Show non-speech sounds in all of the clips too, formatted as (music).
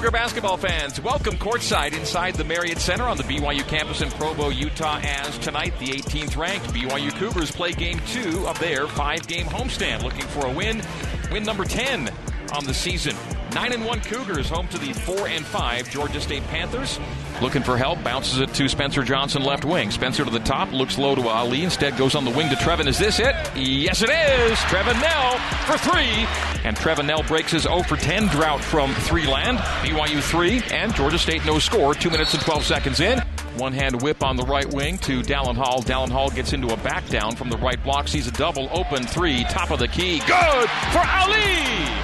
Cougar basketball fans, welcome courtside inside the Marriott Center on the BYU campus in Provo, Utah, as tonight the 18th ranked BYU Cougars play game two of their five game homestand, looking for a win, win number 10 on the season. 9 and 1 Cougars home to the 4 and 5 Georgia State Panthers. Looking for help, bounces it to Spencer Johnson, left wing. Spencer to the top, looks low to Aly, instead goes on the wing to Trevin. Is this it? Yes, it is. Trevin Knell for three. And Trevin Knell breaks his 0 for 10 drought from three land. BYU 3 and Georgia State no score. 2 minutes and 12 seconds in. One hand whip on the right wing to Dallin Hall. Dallin Hall gets into a back down from the right block, sees a double open three, top of the key. Good for Aly!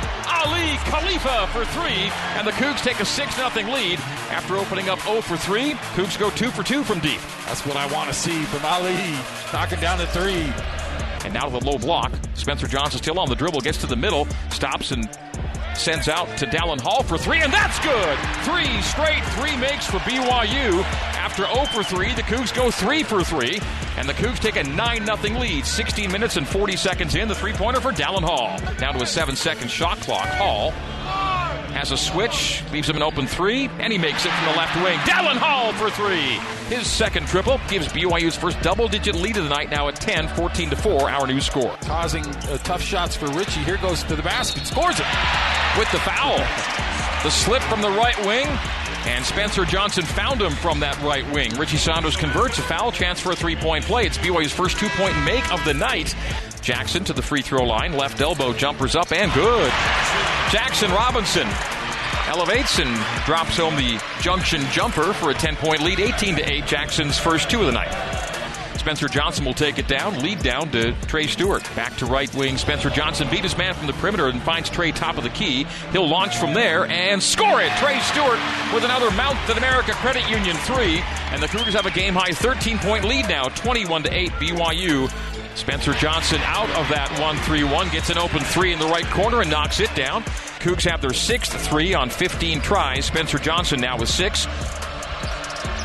Aly Khalifa for three, and the Cougs take a 6 0 lead after opening up 0 for 3. Cougs go 2 for 2 from deep. That's what I want to see from Aly, knocking down the three. And now to the low block. Spencer Johnson still on the dribble, gets to the middle, stops and sends out to Dallin Hall for three, and that's good. Three straight three makes for BYU. After 0 for 3, the Cougs go 3 for 3, and the Cougs take a 9 0 lead. 16 minutes and 40 seconds in, the three pointer for Dallin Hall. Down to a 7 second shot clock. Hall has a switch, leaves him an open three, and he makes it from the left wing. Dallin Hall for three. His second triple gives BYU's first double digit lead of the night now at 10, 14 to 4, our new score. Causing uh, tough shots for Richie. Here goes to the basket, scores it with the foul. The slip from the right wing, and Spencer Johnson found him from that right wing. Richie Saunders converts a foul chance for a three point play. It's BYU's first two point make of the night. Jaxson to the free throw line, left elbow jumpers up and good. Jaxson Robinson elevates and drops home the junction jumper for a 10 point lead, 18 to 8. Jaxson's first two of the night. Spencer Johnson will take it down, lead down to Trey Stewart. Back to right wing. Spencer Johnson beat his man from the perimeter and finds Trey top of the key. He'll launch from there and score it. Trey Stewart with another Mount Mountain America Credit Union three. And the Cougars have a game high 13 point lead now, 21 to 8 BYU. Spencer Johnson out of that 1 3 1, gets an open three in the right corner and knocks it down. Cougs have their sixth three on 15 tries. Spencer Johnson now with six.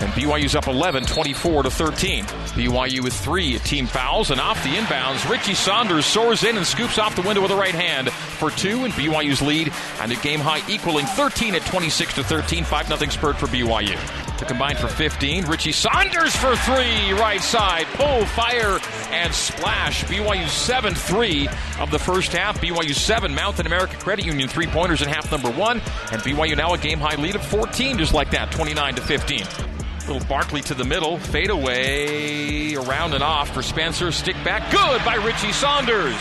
And BYU's up 11, 24 to 13. BYU with three team fouls and off the inbounds. Richie Saunders soars in and scoops off the window with the right hand for two, and BYU's lead and a game high equaling 13 at 26 to 13. 5 0 spurt for BYU. To combine for 15, Richie Saunders for three, right side, pull, fire, and splash. BYU 7 3 of the first half. BYU 7, Mountain America Credit Union three pointers in half number one, and BYU now a game high lead of 14, just like that, 29 to 15. Little Barkley to the middle, fade away, around and off for Spencer. Stick back, good by Richie Saunders.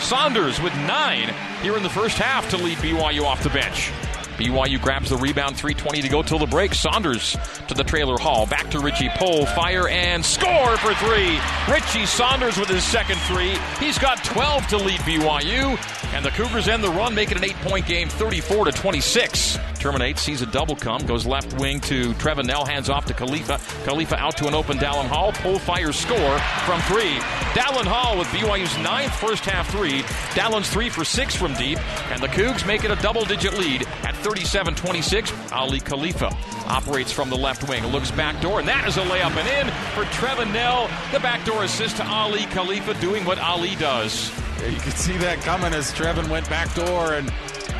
Saunders with nine here in the first half to lead BYU off the bench. BYU grabs the rebound, 3.20 to go till the break. Saunders to the trailer hall. Back to Richie. Pull, fire, and score for three. Richie Saunders with his second three. He's got 12 to lead BYU. And the Cougars end the run, make it an eight point game, 34 to 26. Terminates, sees a double come, goes left wing to Trevin Knell, hands off to Khalifa. Khalifa out to an open Dallin Hall. Pull, fire, score from three. Dallin Hall with BYU's ninth first half three. Dallin's three for six from deep. And the Cougs make it a double digit lead at 37 26. Aly Khalifa operates from the left wing, looks back door, and that is a layup and in for Trevin Knell. The backdoor assist to Aly Khalifa doing what Aly does. You could see that coming as Trevin went back door, and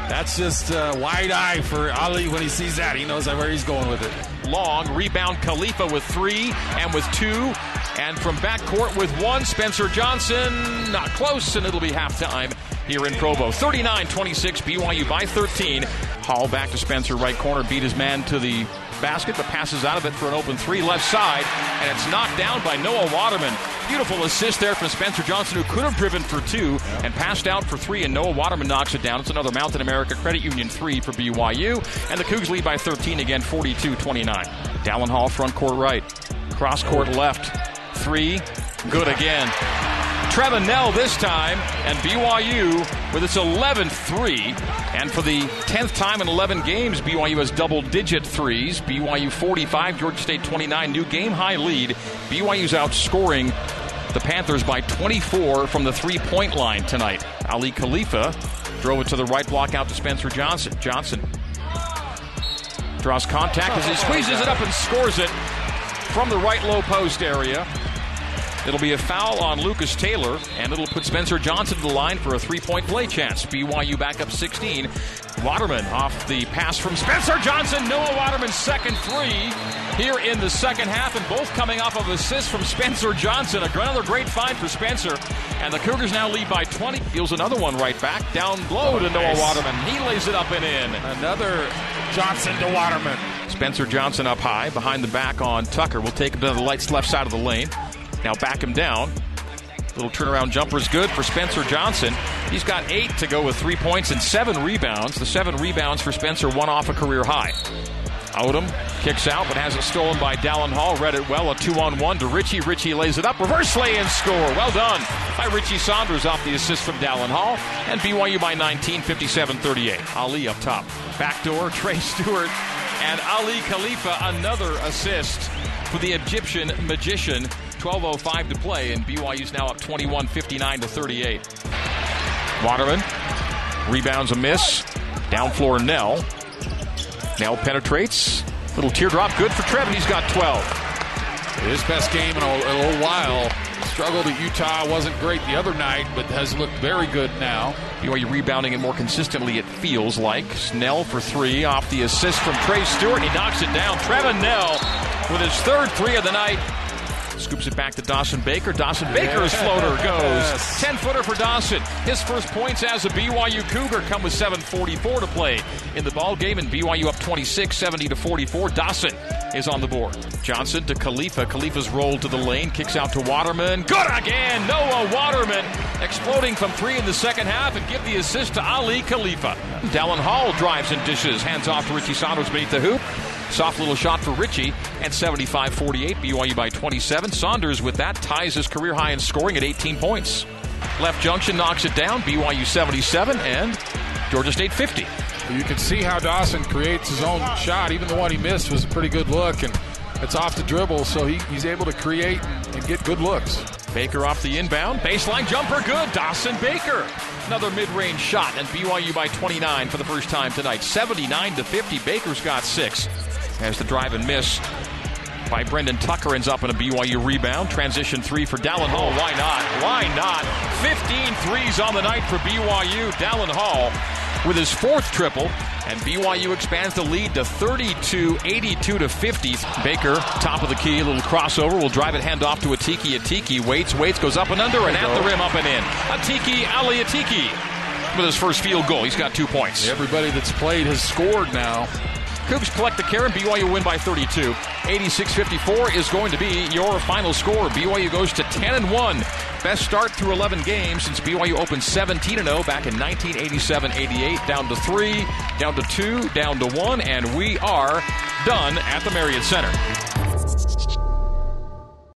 that's just uh, wide eye for Aly when he sees that. He knows where he's going with it. Long rebound, Khalifa with three and with two. And from backcourt with one, Spencer Johnson, not close, and it'll be halftime here in Provo. 39 26, BYU by 13. Hall back to Spencer, right corner, beat his man to the basket, but passes out of it for an open three left side, and it's knocked down by Noah Waterman. Beautiful assist there from Spencer Johnson, who could have driven for two and passed out for three, and Noah Waterman knocks it down. It's another Mountain America Credit Union three for BYU, and the Cougs lead by 13 again, 42 29. Dallin Hall, front court right, cross court left, three, good again. Trevin Knell this time, and BYU with its 11th three. And for the 10th time in 11 games, BYU has double digit threes. BYU 45, Georgia State 29, new game high lead. BYU's outscoring the Panthers by 24 from the three point line tonight. Aly Khalifa drove it to the right block out to Spencer Johnson. Johnson draws contact as he squeezes it up and scores it from the right low post area. It'll be a foul on Lucas Taylor, and it'll put Spencer Johnson to the line for a three point play chance. BYU back up 16. Waterman off the pass from Spencer Johnson. Noah Waterman's second three here in the second half, and both coming off of assists from Spencer Johnson. Another great find for Spencer. And the Cougars now lead by 20. Feels another one right back. Down low to Noah Waterman. He lays it up and in. Another Johnson to Waterman. Spencer Johnson up high, behind the back on Tucker. We'll take him to the lights left side of the lane. Now back him down. Little turnaround jumper is good for Spencer Johnson. He's got eight to go with three points and seven rebounds. The seven rebounds for Spencer, one off a career high. Odom kicks out, but has it stolen by Dallin Hall. Read it well. A two on one to Richie. Richie lays it up. Reverse lay and score. Well done by Richie Saunders off the assist from Dallin Hall. And BYU by 19, 57 38. Aly up top. Backdoor, (laughs) Trey Stewart. And Aly Khalifa, another assist for the Egyptian magician. 12.05 to play, and BYU's now up 21 59 to 38. Waterman rebounds a miss. Down floor, Knell. Knell penetrates. Little teardrop, good for Trevin. He's got 12. His best game in a, a little while. Struggled at Utah, wasn't great the other night, but has looked very good now. BYU rebounding it more consistently, it feels like. Snell for three off the assist from Trey Stewart. He knocks it down. Trevin Knell with his third three of the night. Scoops it back to Dawson Baker. Dawson Baker's yes. floater goes. 10 footer for Dawson. His first points as a BYU Cougar come with 7.44 to play in the ball game, and BYU up 26, 70 to 44. Dawson is on the board. Johnson to Khalifa. Khalifa's rolled to the lane, kicks out to Waterman. Good again. Noah Waterman exploding from three in the second half and give the assist to Aly Khalifa. Dallin Hall drives and dishes, hands off to Richie Saunders beneath the hoop. Soft little shot for Richie at 75 48. BYU by 27. Saunders with that ties his career high in scoring at 18 points. Left junction knocks it down. BYU 77 and Georgia State 50. You can see how Dawson creates his own shot. Even the one he missed was a pretty good look, and it's off the dribble, so he, he's able to create and, get good looks. Baker off the inbound. Baseline jumper good. Dawson Baker. Another mid-range shot, and BYU by 29 for the first time tonight. 79 to 50. Baker's got six as the drive and miss by Brendan Tucker ends up in a BYU rebound. Transition three for Dallin Hall. Why not? Why not? 15 threes on the night for BYU. Dallin Hall with his fourth triple. And BYU expands the lead to 32, 82 to 50. Baker, top of the key, a little crossover, will drive it hand off to Atiki. Atiki waits, waits, goes up and under, and at the rim, up and in. Atiki, Ali Atiki with his first field goal. He's got two points. Everybody that's played has scored now. Cougs collect the care and BYU win by 32. 86-54 is going to be your final score. BYU goes to 10 and 1. Best start through 11 games since BYU opened 17 0 back in 1987-88. Down to 3, down to 2, down to 1 and we are done at the Marriott Center.